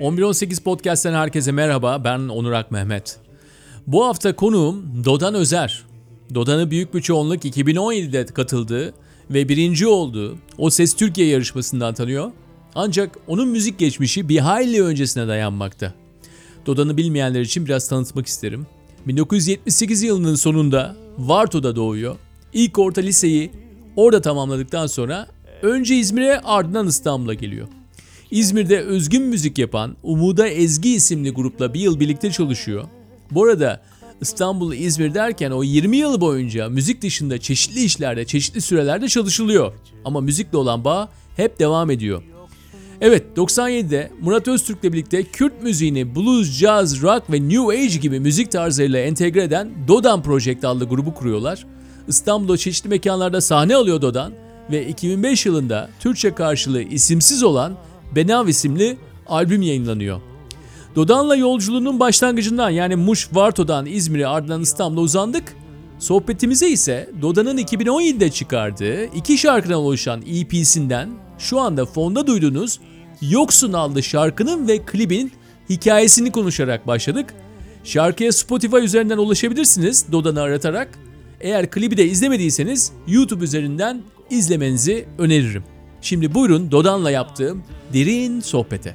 1118 Podcast'ten herkese merhaba. Ben Onur Ak Mehmet. Bu hafta konuğum Dodan Özer. Dodan'ı büyük bir çoğunluk 2017'de katıldığı ve birinci olduğu O Ses Türkiye yarışmasından tanıyor. Ancak onun müzik geçmişi bir hayli öncesine dayanmakta. Dodan'ı bilmeyenler için biraz tanıtmak isterim. 1978 yılının sonunda Varto'da doğuyor. İlk orta liseyi orada tamamladıktan sonra önce İzmir'e ardından İstanbul'a geliyor. İzmir'de özgün müzik yapan Umuda Ezgi isimli grupla bir yıl birlikte çalışıyor. Bu arada İstanbul, İzmir derken o 20 yıl boyunca müzik dışında çeşitli işlerde, çeşitli sürelerde çalışılıyor. Ama müzikle olan bağ hep devam ediyor. Evet 97'de Murat Öztürk'le birlikte Kürt müziğini blues, jazz, rock ve new age gibi müzik tarzlarıyla entegre eden Dodan Project adlı grubu kuruyorlar. İstanbul'da çeşitli mekanlarda sahne alıyor Dodan ve 2005 yılında Türkçe karşılığı isimsiz olan Benav isimli albüm yayınlanıyor. Dodan'la yolculuğunun başlangıcından yani Muş Varto'dan İzmir'e ardından İstanbul'a uzandık. Sohbetimize ise Doda'nın 2017'de çıkardığı iki şarkıdan oluşan EP'sinden şu anda fonda duyduğunuz Yoksun adlı şarkının ve klibin hikayesini konuşarak başladık. Şarkıya Spotify üzerinden ulaşabilirsiniz Dodan'ı aratarak. Eğer klibi de izlemediyseniz YouTube üzerinden izlemenizi öneririm. Şimdi buyurun Dodan'la yaptığım derin sohbete.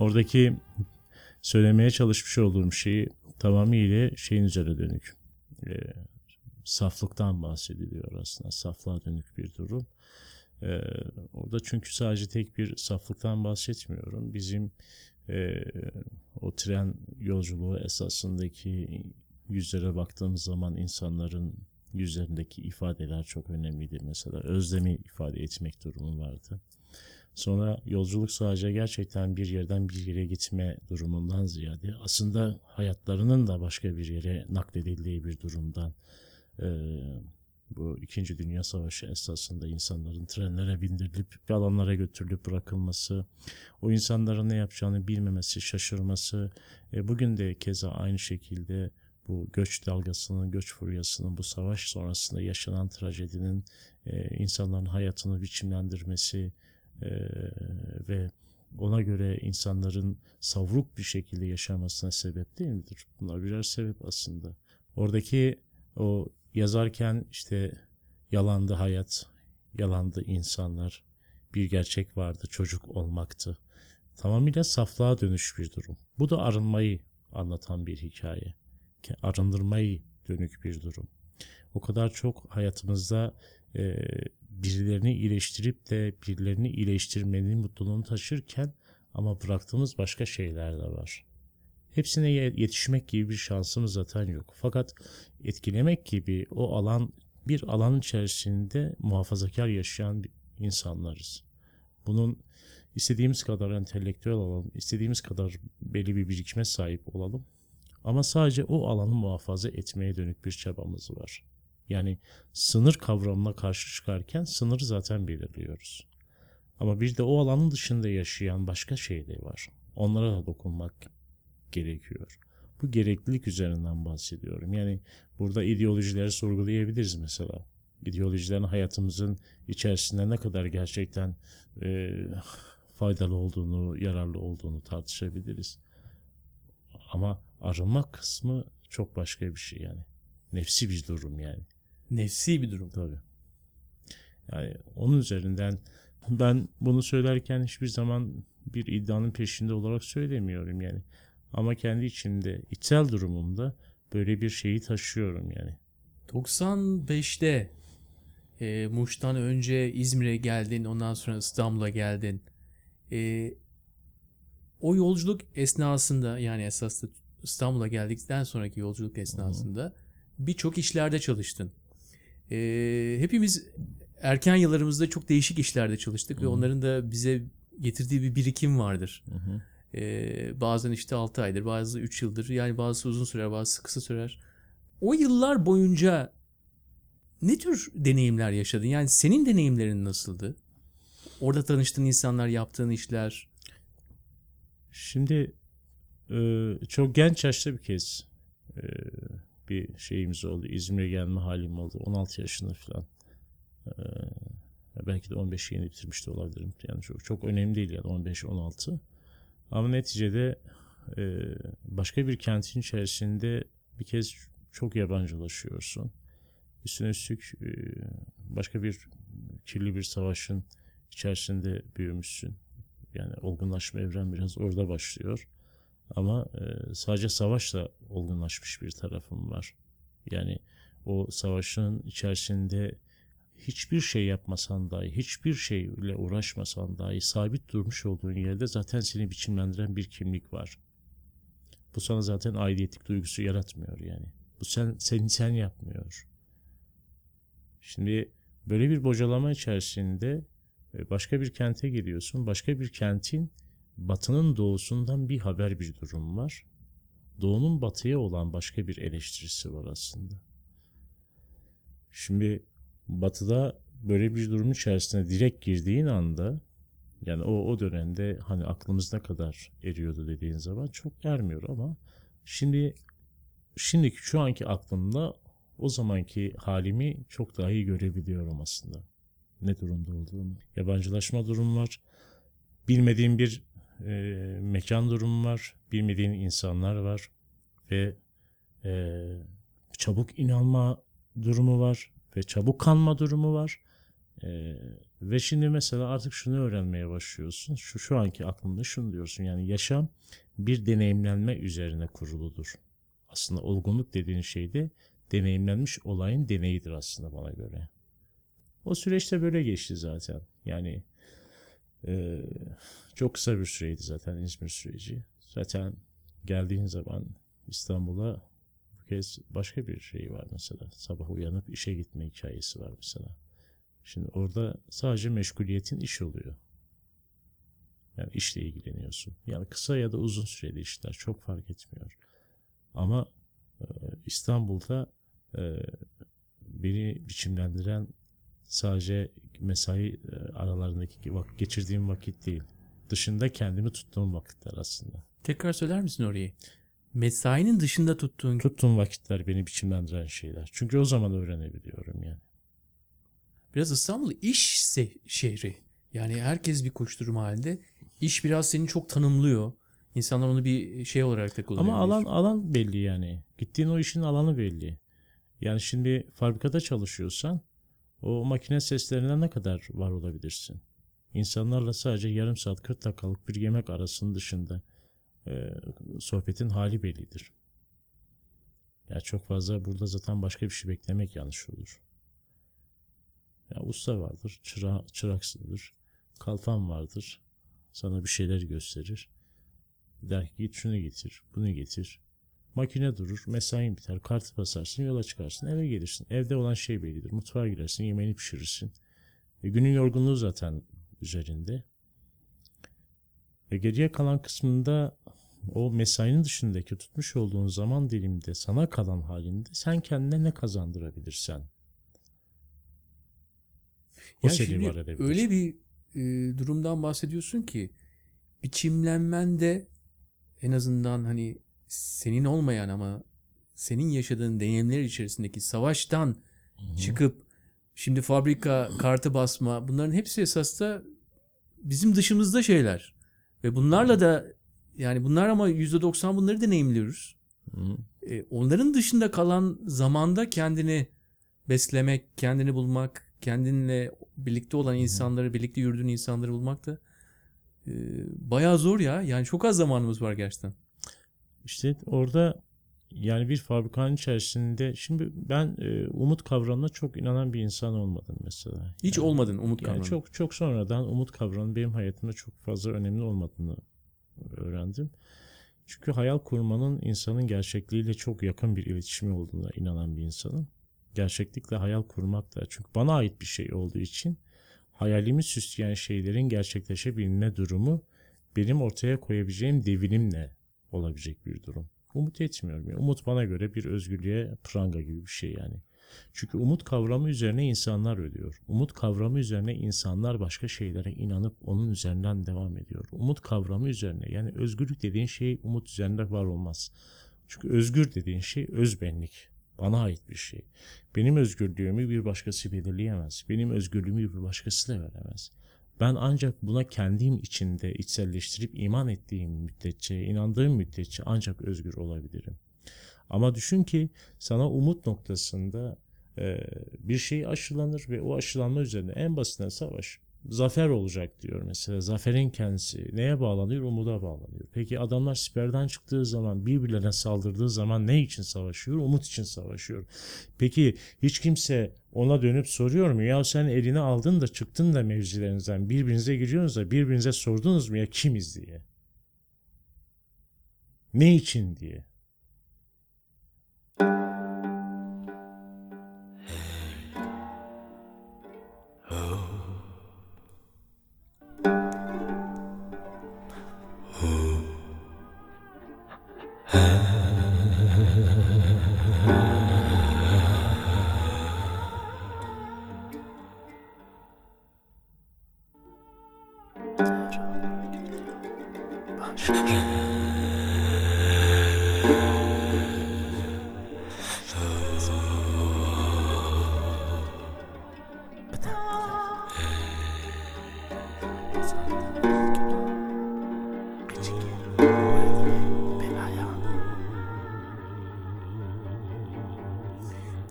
Oradaki söylemeye çalışmış olduğum şeyi tamamıyla şeyin üzerine dönük. E, saflıktan bahsediliyor aslında. Saflığa dönük bir durum. E, orada çünkü sadece tek bir saflıktan bahsetmiyorum. Bizim e, o tren yolculuğu esasındaki yüzlere baktığımız zaman insanların yüzlerindeki ifadeler çok önemliydi. Mesela özlemi ifade etmek durumu vardı. Sonra yolculuk sadece gerçekten bir yerden bir yere gitme durumundan ziyade aslında hayatlarının da başka bir yere nakledildiği bir durumdan bu İkinci Dünya Savaşı esasında insanların trenlere bindirilip alanlara götürülüp bırakılması, o insanların ne yapacağını bilmemesi, şaşırması, e, bugün de keza aynı şekilde bu göç dalgasının, göç furyasının, bu savaş sonrasında yaşanan trajedinin insanların hayatını biçimlendirmesi, ee, ve ona göre insanların savruk bir şekilde yaşamasına sebep değil midir? Bunlar birer sebep aslında. Oradaki o yazarken işte yalandı hayat, yalandı insanlar, bir gerçek vardı, çocuk olmaktı. Tamamıyla saflığa dönüş bir durum. Bu da arınmayı anlatan bir hikaye. Arındırmayı dönük bir durum. O kadar çok hayatımızda e, birilerini iyileştirip de birilerini iyileştirmenin mutluluğunu taşırken ama bıraktığımız başka şeyler de var. Hepsine yetişmek gibi bir şansımız zaten yok. Fakat etkilemek gibi o alan bir alan içerisinde muhafazakar yaşayan insanlarız. Bunun istediğimiz kadar entelektüel olalım, istediğimiz kadar belli bir birikime sahip olalım. Ama sadece o alanı muhafaza etmeye dönük bir çabamız var. Yani sınır kavramına karşı çıkarken sınırı zaten belirliyoruz. Ama bir de o alanın dışında yaşayan başka şeyler var. Onlara da dokunmak gerekiyor. Bu gereklilik üzerinden bahsediyorum. Yani burada ideolojileri sorgulayabiliriz mesela. İdeolojilerin hayatımızın içerisinde ne kadar gerçekten e, faydalı olduğunu, yararlı olduğunu tartışabiliriz. Ama arınma kısmı çok başka bir şey yani. Nefsi bir durum yani. Nefsi bir durum. Tabii. Yani onun üzerinden ben bunu söylerken hiçbir zaman bir iddianın peşinde olarak söylemiyorum yani. Ama kendi içimde, içsel durumumda böyle bir şeyi taşıyorum yani. 95'te e, Muş'tan önce İzmir'e geldin, ondan sonra İstanbul'a geldin. E, o yolculuk esnasında yani esasında İstanbul'a geldikten sonraki yolculuk esnasında birçok işlerde çalıştın. E, hepimiz erken yıllarımızda çok değişik işlerde çalıştık Hı ve onların da bize getirdiği bir birikim vardır. Ee, bazen işte 6 aydır, bazı 3 yıldır. Yani bazısı uzun sürer, bazısı kısa sürer. O yıllar boyunca ne tür deneyimler yaşadın? Yani senin deneyimlerin nasıldı? Orada tanıştığın insanlar, yaptığın işler. Şimdi e, çok genç yaşta bir kez e, bir şeyimiz oldu. İzmir'e gelme halim oldu. 16 yaşında falan. E, belki de 15 yeni bitirmiş de olabilirim. Yani çok, çok önemli değil yani 15-16. Ama neticede e, başka bir kentin içerisinde bir kez çok yabancılaşıyorsun. Üstüne üstlük e, başka bir kirli bir savaşın içerisinde büyümüşsün. Yani olgunlaşma evren biraz orada başlıyor. Ama e, sadece savaşla olgunlaşmış bir tarafım var. Yani o savaşın içerisinde hiçbir şey yapmasan dahi, hiçbir şeyle uğraşmasan dahi sabit durmuş olduğun yerde zaten seni biçimlendiren bir kimlik var. Bu sana zaten aidiyetlik duygusu yaratmıyor yani. Bu sen seni sen yapmıyor. Şimdi böyle bir bocalama içerisinde e, başka bir kente giriyorsun. Başka bir kentin batının doğusundan bir haber bir durum var. Doğunun batıya olan başka bir eleştirisi var aslında. Şimdi batıda böyle bir durum içerisine direkt girdiğin anda yani o, o dönemde hani aklımız ne kadar eriyordu dediğin zaman çok ermiyor ama şimdi şimdiki şu anki aklımda o zamanki halimi çok daha iyi görebiliyorum aslında. Ne durumda olduğumu. Yabancılaşma durum var. Bilmediğim bir e, mekan durumu var. Bilmediğin insanlar var. Ve e, çabuk inanma durumu var. Ve çabuk kanma durumu var. E, ve şimdi mesela artık şunu öğrenmeye başlıyorsun. Şu, şu anki aklımda şunu diyorsun. Yani yaşam bir deneyimlenme üzerine kuruludur. Aslında olgunluk dediğin şey de deneyimlenmiş olayın deneyidir aslında bana göre. O süreçte böyle geçti zaten. Yani e, çok kısa bir süreydi zaten İzmir süreci. Zaten geldiğin zaman İstanbul'a bu kez başka bir şey var mesela. Sabah uyanıp işe gitme hikayesi var mesela. Şimdi orada sadece meşguliyetin iş oluyor. Yani işle ilgileniyorsun. Yani kısa ya da uzun süreli işler çok fark etmiyor. Ama e, İstanbul'da e, beni biçimlendiren sadece mesai e, aralarındaki geçirdiğim vakit değil. Dışında kendimi tuttuğum vakitler aslında. Tekrar söyler misin orayı? Mesainin dışında tuttuğun Tuttuğum vakitler beni biçimlendiren şeyler. Çünkü o zaman öğrenebiliyorum yani. Biraz İstanbul iş şehri. Yani herkes bir koşturma halinde. İş biraz seni çok tanımlıyor. İnsanlar onu bir şey olarak da kullanıyor. Ama alan alan belli yani. Gittiğin o işin alanı belli. Yani şimdi fabrikada çalışıyorsan o makine seslerinden ne kadar var olabilirsin? İnsanlarla sadece yarım saat 40 dakikalık bir yemek arasının dışında e, sohbetin hali bellidir. Ya çok fazla burada zaten başka bir şey beklemek yanlış olur. Ya usta vardır, çıra, çıraksındır, kalfan vardır, sana bir şeyler gösterir. Der ki git şunu getir, bunu getir. Makine durur, mesain biter, kartı basarsın, yola çıkarsın, eve gelirsin. Evde olan şey bellidir. Mutfağa girersin, yemeğini pişirirsin. E, günün yorgunluğu zaten üzerinde. Ve geriye kalan kısmında o mesainin dışındaki tutmuş olduğun zaman diliminde sana kalan halinde sen kendine ne kazandırabilirsen o Yani seni var edebilir. Öyle bir e, durumdan bahsediyorsun ki biçimlenmen de en azından hani senin olmayan ama senin yaşadığın deneyimler içerisindeki savaştan çıkıp şimdi fabrika kartı basma bunların hepsi esas da bizim dışımızda şeyler. Ve bunlarla da yani bunlar ama %90 bunları deneyimliyoruz. E, onların dışında kalan zamanda kendini beslemek, kendini bulmak, kendinle birlikte olan insanları, birlikte yürüdüğün insanları bulmak da e, bayağı zor ya. Yani çok az zamanımız var gerçekten. İşte orada yani bir fabrikanın içerisinde şimdi ben e, umut kavramına çok inanan bir insan olmadım mesela. Hiç Yani- olmadın umut Yani kavramı. çok çok sonradan umut kavramının benim hayatımda çok fazla önemli olmadığını öğrendim. Çünkü hayal kurmanın insanın gerçekliğiyle çok yakın bir iletişimi olduğuna inanan bir insanım. Gerçeklikle hayal kurmak da çünkü bana ait bir şey olduğu için hayalimi süsleyen şeylerin gerçekleşebilme durumu benim ortaya koyabileceğim devinimle olabilecek bir durum. Umut etmiyorum. Yani umut bana göre bir özgürlüğe pranga gibi bir şey yani. Çünkü umut kavramı üzerine insanlar ölüyor. Umut kavramı üzerine insanlar başka şeylere inanıp onun üzerinden devam ediyor. Umut kavramı üzerine yani özgürlük dediğin şey umut üzerinde var olmaz. Çünkü özgür dediğin şey özbenlik. Bana ait bir şey. Benim özgürlüğümü bir başkası belirleyemez. Benim özgürlüğümü bir başkası da veremez. Ben ancak buna kendim içinde içselleştirip iman ettiğim müddetçe, inandığım müddetçe ancak özgür olabilirim. Ama düşün ki sana umut noktasında bir şey aşılanır ve o aşılanma üzerine en basitinden savaş. Zafer olacak diyor mesela. Zaferin kendisi neye bağlanıyor? Umuda bağlanıyor. Peki adamlar siperden çıktığı zaman birbirlerine saldırdığı zaman ne için savaşıyor? Umut için savaşıyor. Peki hiç kimse ona dönüp soruyor mu? Ya sen elini aldın da çıktın da mevzilerinizden birbirinize giriyorsunuz da birbirinize sordunuz mu ya kimiz diye? Ne için diye?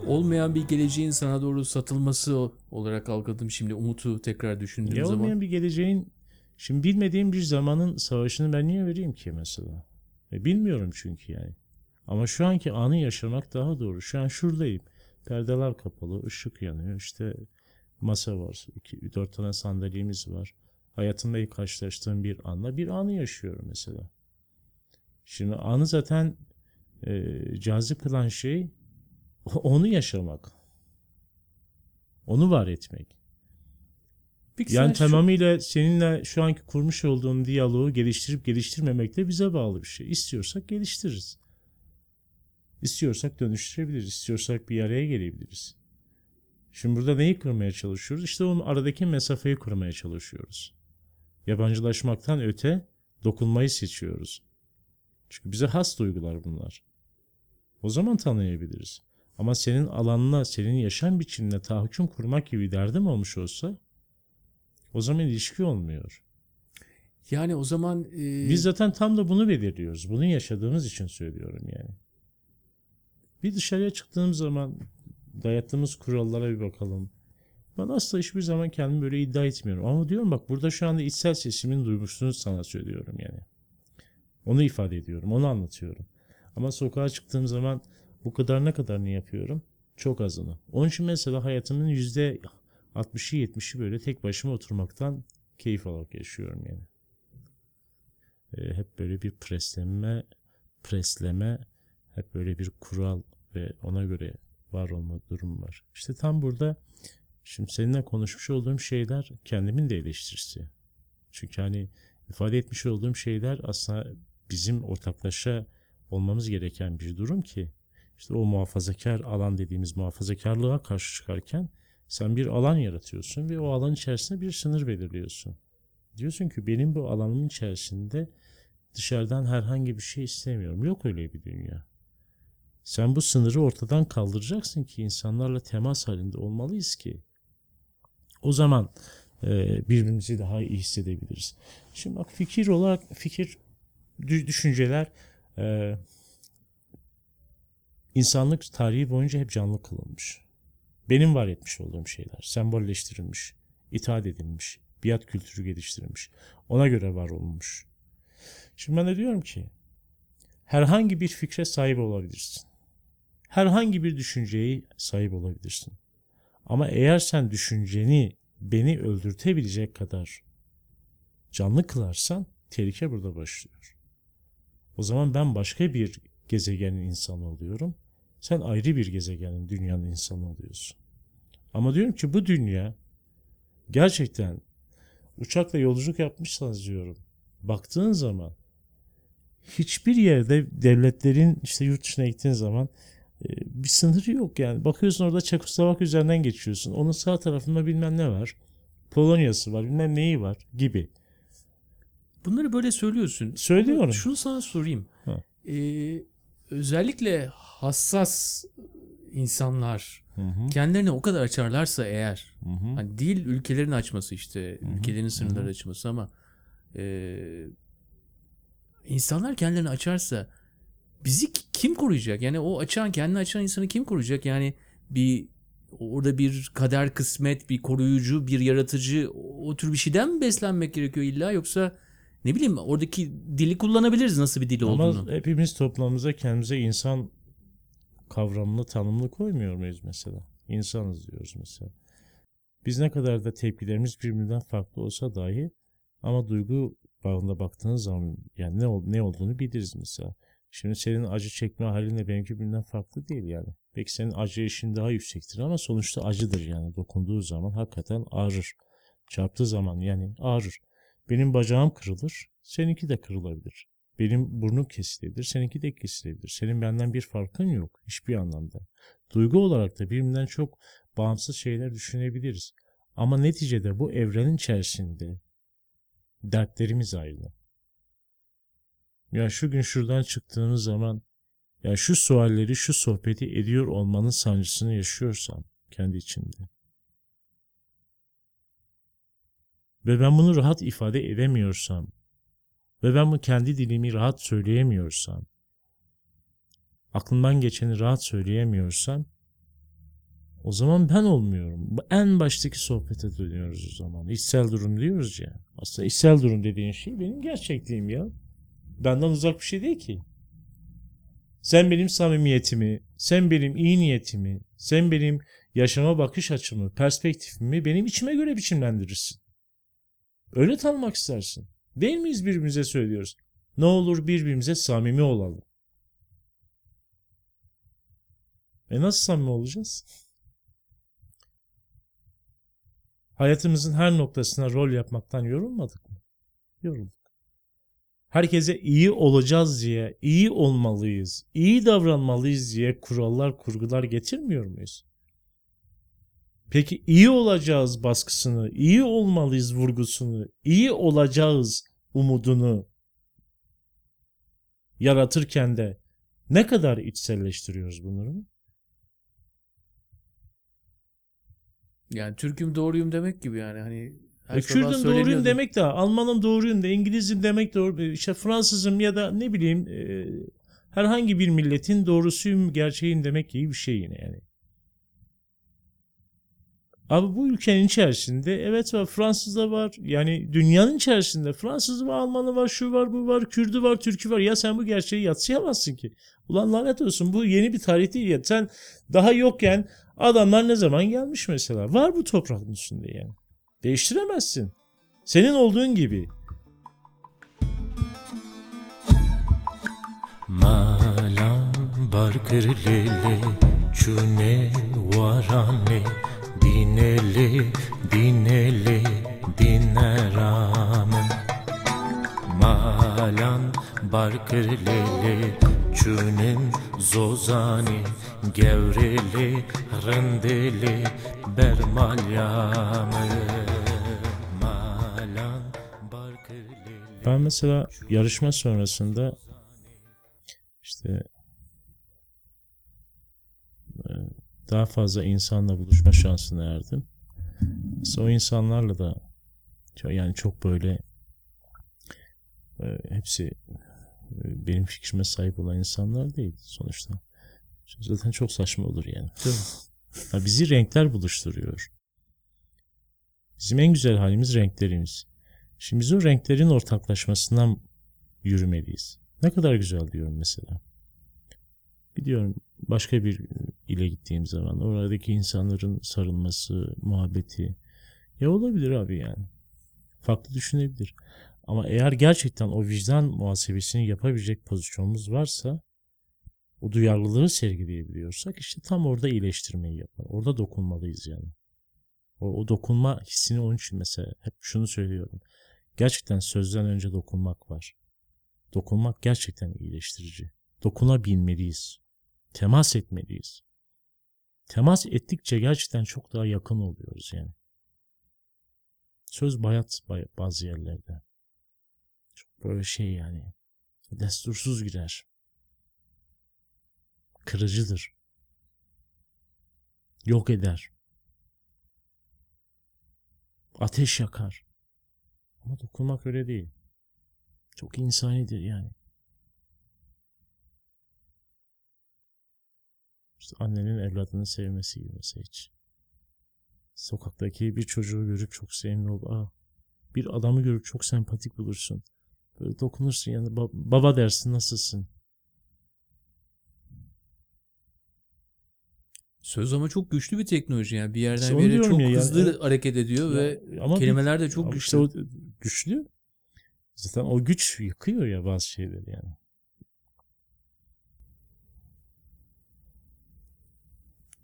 Olmayan bir geleceğin sana doğru satılması olarak algıladım şimdi Umut'u tekrar düşündüğüm Ya zaman. olmayan bir geleceğin şimdi bilmediğim bir zamanın savaşını ben niye vereyim ki mesela? E, bilmiyorum çünkü yani. Ama şu anki anı yaşamak daha doğru. Şu an şuradayım. Perdeler kapalı, ışık yanıyor. İşte masa var. iki, dört tane sandalyemiz var. Hayatımda ilk karşılaştığım bir anla bir anı yaşıyorum mesela. Şimdi anı zaten e, cazip kılan şey onu yaşamak. Onu var etmek. Peki Yani şu- tamamıyla seninle şu anki kurmuş olduğum diyaloğu geliştirip geliştirmemek de bize bağlı bir şey. İstiyorsak geliştiririz. İstiyorsak dönüştürebiliriz. İstiyorsak bir araya gelebiliriz. Şimdi burada neyi kırmaya çalışıyoruz? İşte onun aradaki mesafeyi kırmaya çalışıyoruz. Yabancılaşmaktan öte dokunmayı seçiyoruz. Çünkü bize has duygular bunlar. O zaman tanıyabiliriz. Ama senin alanına, senin yaşam biçimine tahakküm kurmak gibi derdim olmuş olsa o zaman ilişki olmuyor. yani o zaman e, Biz zaten tam da bunu belirliyoruz. Bunu yaşadığımız için söylüyorum yani. Bir dışarıya çıktığım zaman dayattığımız kurallara bir bakalım. Ben asla hiçbir zaman kendimi böyle iddia etmiyorum. Ama diyorum bak burada şu anda içsel sesimin duymuşluğunu sana söylüyorum yani. Onu ifade ediyorum, onu anlatıyorum. Ama sokağa çıktığım zaman bu kadar ne kadarını yapıyorum? Çok azını. Onun için mesela hayatımın yüzde 60'ı 70'i böyle tek başıma oturmaktan keyif alarak yaşıyorum yani. E, hep böyle bir presleme, presleme, hep böyle bir kural ve ona göre var olma durum var. İşte tam burada şimdi seninle konuşmuş olduğum şeyler kendimin de eleştirisi. Çünkü hani ifade etmiş olduğum şeyler aslında bizim ortaklaşa olmamız gereken bir durum ki işte o muhafazakar alan dediğimiz muhafazakarlığa karşı çıkarken sen bir alan yaratıyorsun ve o alan içerisinde bir sınır belirliyorsun. Diyorsun ki benim bu alanımın içerisinde dışarıdan herhangi bir şey istemiyorum. Yok öyle bir dünya. Sen bu sınırı ortadan kaldıracaksın ki insanlarla temas halinde olmalıyız ki o zaman e, birbirimizi daha iyi hissedebiliriz. Şimdi bak fikir olarak fikir dü- düşünceler e, insanlık tarihi boyunca hep canlı kılınmış. Benim var etmiş olduğum şeyler sembolleştirilmiş, itaat edilmiş, biat kültürü geliştirilmiş. Ona göre var olmuş. Şimdi ben de diyorum ki herhangi bir fikre sahip olabilirsin. Herhangi bir düşünceye sahip olabilirsin. Ama eğer sen düşünceni beni öldürtebilecek kadar canlı kılarsan tehlike burada başlıyor. O zaman ben başka bir gezegenin insanı oluyorum. Sen ayrı bir gezegenin, dünyanın insanı oluyorsun. Ama diyorum ki bu dünya gerçekten uçakla yolculuk yapmışsanız diyorum. baktığın zaman hiçbir yerde devletlerin işte yurt dışına gittiğin zaman e, bir sınırı yok yani. Bakıyorsun orada Çekoslovak üzerinden geçiyorsun. Onun sağ tarafında bilmem ne var. Polonya'sı var, bilmem neyi var gibi. Bunları böyle söylüyorsun. Söylüyorum. Şunu sana sorayım. Ha. Ee, özellikle hassas insanlar Hı hı, kendilerini o kadar açarlarsa eğer hı hı. hani değil ülkelerin açması işte Hı hı, ülkelerin hı sınırları hı. açması ama e, insanlar kendilerini açarsa bizi ki- kim koruyacak? Yani o açan kendini açan insanı kim koruyacak? Yani bir orada bir kader kısmet bir koruyucu bir yaratıcı o, o tür bir şeyden mi beslenmek gerekiyor illa yoksa ne bileyim oradaki dili kullanabiliriz nasıl bir dil olduğunu. Ama hepimiz toplumumuza kendimize insan kavramını tanımlı koymuyor muyuz mesela? İnsanız diyoruz mesela. Biz ne kadar da tepkilerimiz birbirinden farklı olsa dahi ama duygu bağında baktığınız zaman yani ne, ne olduğunu biliriz mesela. Şimdi senin acı çekme halinle benimki birbirinden farklı değil yani. Belki senin acı eşin daha yüksektir ama sonuçta acıdır yani. Dokunduğu zaman hakikaten ağrır. Çarptığı zaman yani ağrır. Benim bacağım kırılır, seninki de kırılabilir. Benim burnum kesilebilir, seninki de kesilebilir. Senin benden bir farkın yok hiçbir anlamda. Duygu olarak da birbirinden çok bağımsız şeyler düşünebiliriz. Ama neticede bu evrenin içerisinde dertlerimiz aynı. Ya şu gün şuradan çıktığımız zaman ya şu sualleri, şu sohbeti ediyor olmanın sancısını yaşıyorsam kendi içimde. Ve ben bunu rahat ifade edemiyorsam ve ben bu kendi dilimi rahat söyleyemiyorsam, aklımdan geçeni rahat söyleyemiyorsam, o zaman ben olmuyorum. Bu en baştaki sohbete dönüyoruz o zaman. İçsel durum diyoruz ya. Aslında içsel durum dediğin şey benim gerçekliğim ya. Benden uzak bir şey değil ki. Sen benim samimiyetimi, sen benim iyi niyetimi, sen benim yaşama bakış açımı, perspektifimi benim içime göre biçimlendirirsin. Öyle tanımak istersin. Değil miyiz birbirimize söylüyoruz. Ne olur birbirimize samimi olalım. E nasıl samimi olacağız? Hayatımızın her noktasına rol yapmaktan yorulmadık mı? Yorulduk. Herkese iyi olacağız diye, iyi olmalıyız, iyi davranmalıyız diye kurallar, kurgular getirmiyor muyuz? Peki iyi olacağız baskısını, iyi olmalıyız vurgusunu, iyi olacağız umudunu yaratırken de ne kadar içselleştiriyoruz bunları? Yani Türk'üm doğruyum demek gibi yani hani her E, Kürdüm doğruyum demek de, Almanım doğruyum da, İngilizim demek de, işte Fransızım ya da ne bileyim e, herhangi bir milletin doğrusuyum, gerçeğim demek gibi bir şey yine yani. Abi bu ülkenin içerisinde evet var Fransız da var. Yani dünyanın içerisinde Fransız var, Almanı var, şu var, bu var, Kürdü var, Türkü var. Ya sen bu gerçeği yatsıyamazsın ki. Ulan lanet olsun bu yeni bir tarih değil ya. Sen daha yokken adamlar ne zaman gelmiş mesela. Var bu toprağın üstünde yani. Değiştiremezsin. Senin olduğun gibi. Malam barkır çune varane dinele dinele dineram Malan barkır lele çunem zozani gevrele rındele bermalyam Malan barkır lele Ben mesela yarışma sonrasında işte e, daha fazla insanla buluşma şansına erdim. Mesela o insanlarla da yani çok böyle e, hepsi e, benim fikrime sahip olan insanlar değil sonuçta. Zaten çok saçma olur yani. Ha, bizi renkler buluşturuyor. Bizim en güzel halimiz renklerimiz. Şimdi biz o renklerin ortaklaşmasından yürümeliyiz. Ne kadar güzel diyorum mesela. Gidiyorum başka bir ile gittiğim zaman oradaki insanların sarılması, muhabbeti ya olabilir abi yani. Farklı düşünebilir. Ama eğer gerçekten o vicdan muhasebesini yapabilecek pozisyonumuz varsa o duyarlılığı sergileyebiliyorsak işte tam orada iyileştirmeyi yapar. Orada dokunmalıyız yani. O, o dokunma hissini onun için mesela hep şunu söylüyorum. Gerçekten sözden önce dokunmak var. Dokunmak gerçekten iyileştirici. Dokunabilmeliyiz. Temas etmeliyiz. Temas ettikçe gerçekten çok daha yakın oluyoruz yani. Söz bayat bay- bazı yerlerde. Çok böyle şey yani. Destursuz girer. Kırıcıdır. Yok eder. Ateş yakar. Ama dokunmak öyle değil. Çok insanidir yani. İşte annenin evladını sevmesi gibi mesela hiç. Sokaktaki bir çocuğu görüp çok sevimli ol. Aa, bir adamı görüp çok sempatik bulursun. Böyle dokunursun yani "Ba- baba dersin nasılsın? Söz ama çok güçlü bir teknoloji yani. Bir yerden İşte bir yere çok ya, yani hızlı evet. hareket ediyor ve Ya, ama bir- kelimeler de çok ama güçlü. işte o güçlü. Zaten o güç yıkıyor ya bazı şeyleri yani.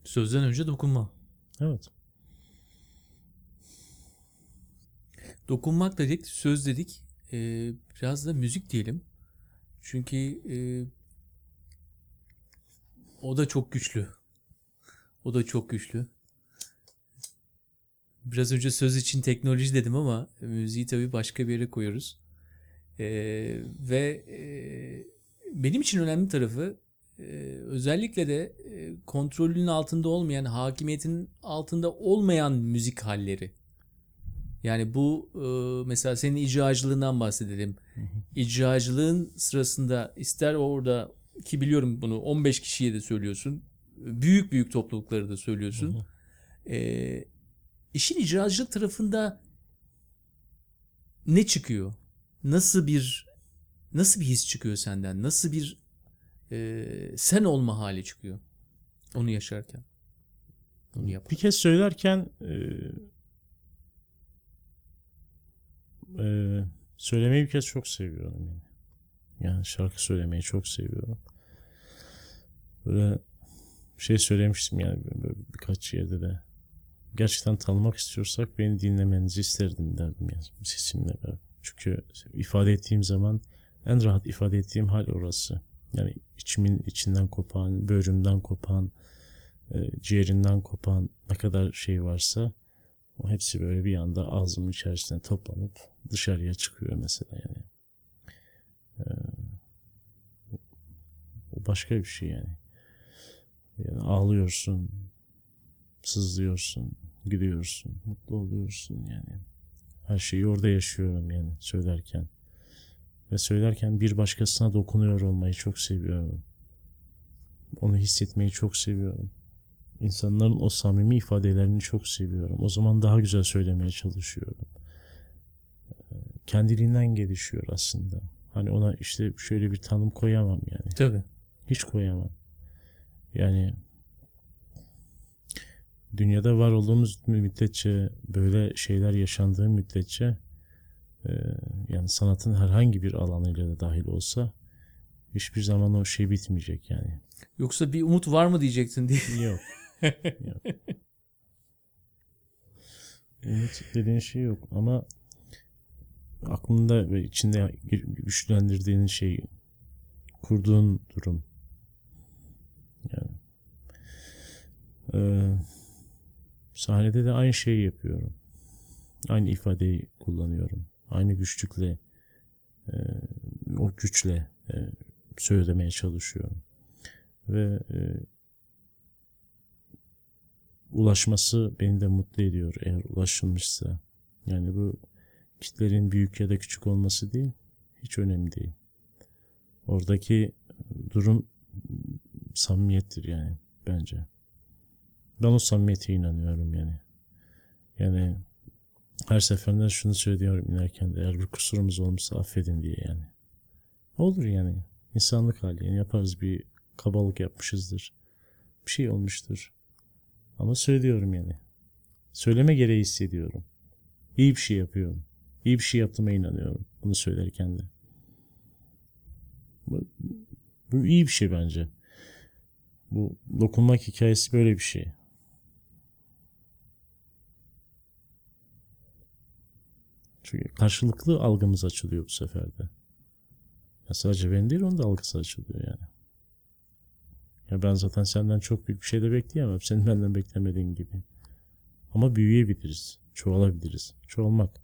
Sözden önce dokunma. Evet. Dokunmak dedik, söz dedik. Ee, biraz da müzik diyelim. Çünkü e, o da çok güçlü. O da çok güçlü. Biraz önce söz için teknoloji dedim ama müziği tabii başka bir yere koyuyoruz. Ee, ve e, benim için önemli tarafı özellikle de kontrolünün altında olmayan, hakimiyetin altında olmayan müzik halleri. Yani bu mesela senin icracılığından bahsedelim. İcracılığın sırasında ister orada ki biliyorum bunu 15 kişiye de söylüyorsun. Büyük büyük toplulukları da söylüyorsun. E, işin icracılık tarafında ne çıkıyor? Nasıl bir nasıl bir his çıkıyor senden? Nasıl bir e, sen olma hali çıkıyor? Onu yaşarken. Onu yap. Bir kez söylerken e, e, söylemeyi bir kez çok seviyorum yani. Yani şarkı söylemeyi çok seviyorum. Böyle şey söylemiştim yani böyle birkaç yerde de. Gerçekten tanımak istiyorsak beni dinlemenizi isterdim derdim yani sesimle. Çünkü ifade ettiğim zaman en rahat ifade ettiğim hal orası. Yani içimin içinden kopan, böğrümden kopan, e, ciğerinden kopan ne kadar şey varsa o hepsi böyle bir anda ağzımın içerisine toplanıp dışarıya çıkıyor mesela yani. E, başka bir şey yani. Yani ağlıyorsun, sızlıyorsun, gülüyorsun, mutlu oluyorsun yani. Her şeyi orada yaşıyorum yani söylerken. Ve söylerken bir başkasına dokunuyor olmayı çok seviyorum. Onu hissetmeyi çok seviyorum. İnsanların o samimi ifadelerini çok seviyorum. O zaman daha güzel söylemeye çalışıyorum. Ee, Kendiliğinden gelişiyor aslında. Hani ona işte şöyle bir tanım koyamam yani. Tabii. Hiç koyamam. Yani dünyada var olduğumuz müddetçe böyle şeyler yaşandığı müddetçe yani sanatın herhangi bir alanıyla da dahil olsa hiçbir zaman o şey bitmeyecek yani. Yoksa bir umut var mı diyecektin diye. Yok. yok. Umut dediğin şey yok ama aklında ve içinde güçlendirdiğin şey kurduğun durum. Yani Ee, sahnede de aynı şeyi yapıyorum. Aynı ifadeyi kullanıyorum. Aynı güçlükle e, o güçle e, söylemeye çalışıyorum. Ve e, ulaşması beni de mutlu ediyor eğer ulaşılmışsa. Yani bu kitlerin büyük ya da küçük olması değil, hiç önemli değil. Oradaki durum samimiyettir yani bence. Ben o samimiyete inanıyorum yani. Yani her seferinde şunu söylüyorum inerken de eğer bir kusurumuz olmuşsa affedin diye yani. Olur yani. İnsanlık hali. Yani yaparız bir kabalık yapmışızdır. Bir şey olmuştur. Ama söylüyorum yani. Söyleme gereği hissediyorum. İyi bir şey yapıyorum. İyi bir şey yaptığıma inanıyorum. Bunu söylerken de. Bu, bu iyi bir şey bence. Bu dokunmak hikayesi böyle bir şey. Çünkü karşılıklı algımız açılıyor bu sefer de. Ya sadece benim değil onun da algısı açılıyor yani. Ya ben zaten senden çok büyük bir şey de bekleyemem. Senin benden beklemediğin gibi. Ama büyüyebiliriz. Çoğalabiliriz. Çoğalmak.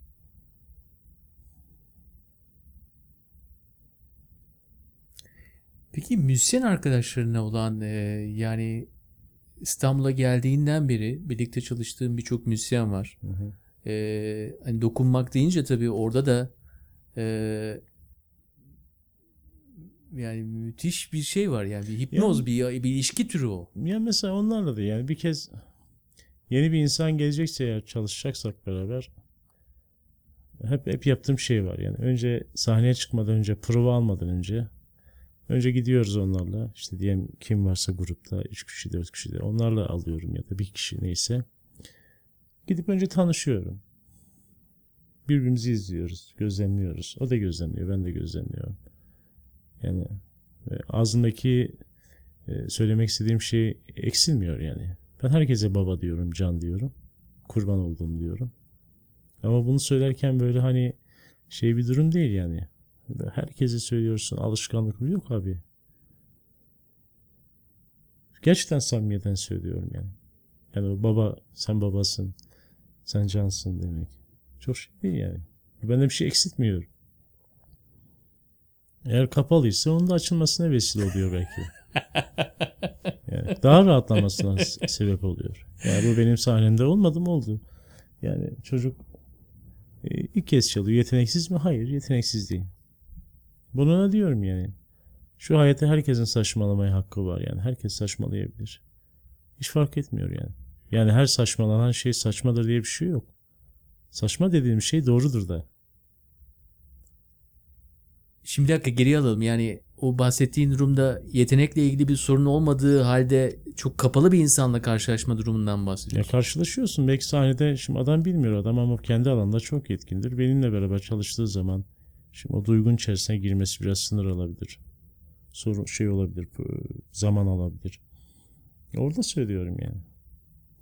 Peki müzisyen arkadaşlarına olan e, yani İstanbul'a geldiğinden beri birlikte çalıştığım birçok müzisyen var. E, hani dokunmak deyince tabii orada da e, yani müthiş bir şey var yani bir hipnoz Yani- bir, bir ilişki türü o. Ya mesela onlarla da yani bir kez yeni bir insan gelecekse eğer çalışacaksak beraber hep hep yaptığım şey var yani. Önce sahneye çıkmadan önce prova almadan önce önce gidiyoruz onlarla. İşte diyelim kim varsa grupta 3 kişi 4 kişi de onlarla alıyorum ya da bir kişi neyse. Gidip önce tanışıyorum. Birbirimizi izliyoruz, gözlemliyoruz. O da gözlemliyor, ben de gözlemliyorum. Yani e, ağzındaki e, söylemek istediğim şey eksilmiyor yani. Ben herkese baba diyorum, can diyorum. Kurban oldum diyorum. Ama bunu söylerken böyle hani şey bir durum değil yani. Herkese söylüyorsun alışkanlık mı? Yok abi. Gerçekten samimiyetten söylüyorum yani. Yani baba, sen babasın, sen cansın demek. Çok şey değil yani. Benden bir şey eksiltmiyor. Eğer kapalıysa onun da açılmasına vesile oluyor belki. Yani daha rahatlamasına sebep oluyor. Yani bu benim sahnemde olmadı mı oldu. Yani çocuk e, ilk kez çalıyor. Yeteneksiz mi? Hayır, yeteneksiz değil. Bunu da diyorum yani. Şu hayatta herkesin saçmalamaya hakkı var yani. Herkes saçmalayabilir. Hiç fark etmiyor yani. Yani her saçmalanan şey saçmadır diye bir şey yok. Saçma dediğim şey doğrudur da. Şimdi bir dakika geriye alalım. Yani o bahsettiğin durumda yetenekle ilgili bir sorun olmadığı halde çok kapalı bir insanla karşılaşma durumundan Ya bahsediyorsun. karşılaşıyorsun belki sahnede şimdi adam bilmiyor adam ama kendi alanda çok yetkindir. Benimle beraber çalıştığı zaman şimdi o duygun içerisine girmesi biraz sınır alabilir. Sorun şey olabilir, zaman alabilir. Orada söylüyorum yani.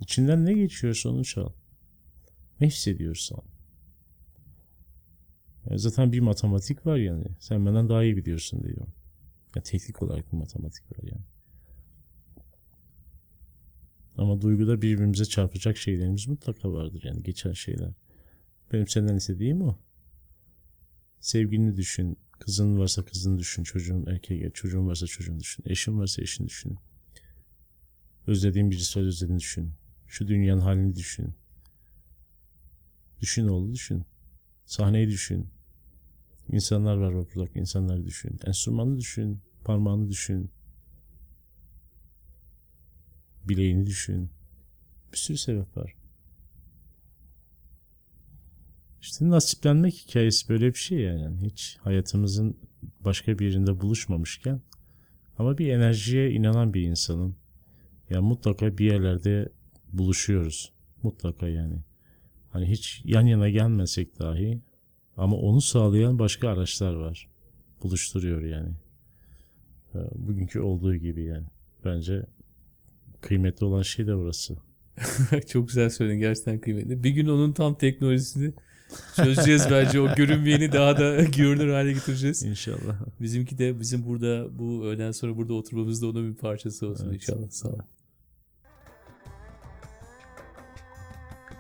İçinden ne geçiyorsa onu çal. Ne hissediyorsan. Ya zaten bir matematik var yani. Sen benden daha iyi biliyorsun diyor. Ya teknik olarak bir matematik var yani. Ama duyguda birbirimize çarpacak şeylerimiz mutlaka vardır yani geçen şeyler. Benim senden istediğim o. Sevgilini düşün, kızın varsa kızını düşün, çocuğun erkeğe, çocuğun varsa çocuğunu düşün, eşin varsa eşini düşün. Özlediğin birisi özlediğini düşün. Şu dünyanın halini düşün. Düşün oğlu düşün. Sahneyi düşün. İnsanlar var burada, insanları düşün. Enstrümanı düşün, parmağını düşün. bileğini düşün. Bir sürü sebep var. İşte nasiplenmek hikayesi böyle bir şey. Yani Hiç hayatımızın başka bir yerinde buluşmamışken ama bir enerjiye inanan bir insanım. Ya mutlaka bir yerlerde buluşuyoruz. Mutlaka yani. Hani hiç yan yana gelmesek dahi ama onu sağlayan başka araçlar var. Buluşturuyor yani. Ee, Bugünkü olduğu gibi yani. Bence kıymetli olan şey de burası. Çok güzel söyledin gerçekten kıymetli. Bir gün onun tam teknolojisini çözeceğiz bence. O görünmeyeni daha da görünür hale getireceğiz. İnşallah. Bizimki de bizim burada bu öğleden sonra burada oturmamız da onun bir parçası olsun Evet. inşallah. Sağ ol.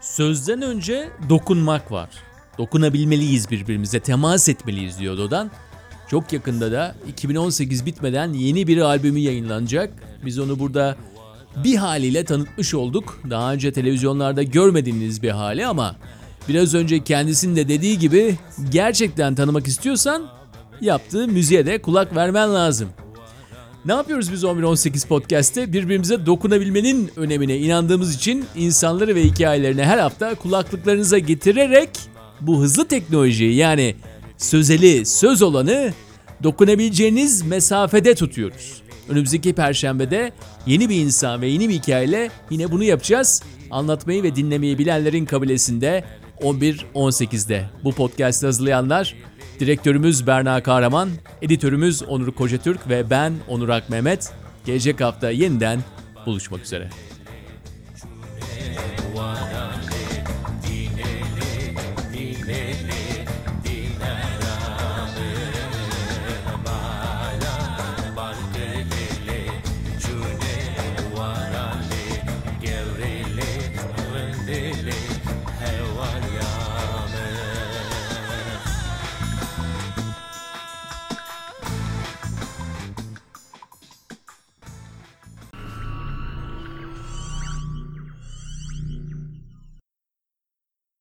Sözden önce dokunmak var. Dokunabilmeliyiz birbirimize, temas etmeliyiz diyor Dodan. Çok yakında da 2018 bitmeden yeni bir albümü yayınlanacak. Biz onu burada bir haliyle tanıtmış olduk. Daha önce televizyonlarda görmediğiniz bir hali ama biraz önce kendisinin de dediği gibi gerçekten tanımak istiyorsan yaptığı müziğe de kulak vermen lazım. Ne yapıyoruz biz 11-18 podcast'te? Birbirimize dokunabilmenin önemine inandığımız için insanları ve hikayelerini her hafta kulaklıklarınıza getirerek bu hızlı teknolojiyi yani sözeli söz olanı dokunabileceğiniz mesafede tutuyoruz. Önümüzdeki perşembede yeni bir insan ve yeni bir hikayeyle yine bunu yapacağız. Anlatmayı ve dinlemeyi bilenlerin kabilesinde 11-18'de. Bu podcast'ı hazırlayanlar Direktörümüz Berna Kahraman, editörümüz Onur Kocatürk ve ben Onur Ak Gelecek hafta yeniden buluşmak üzere.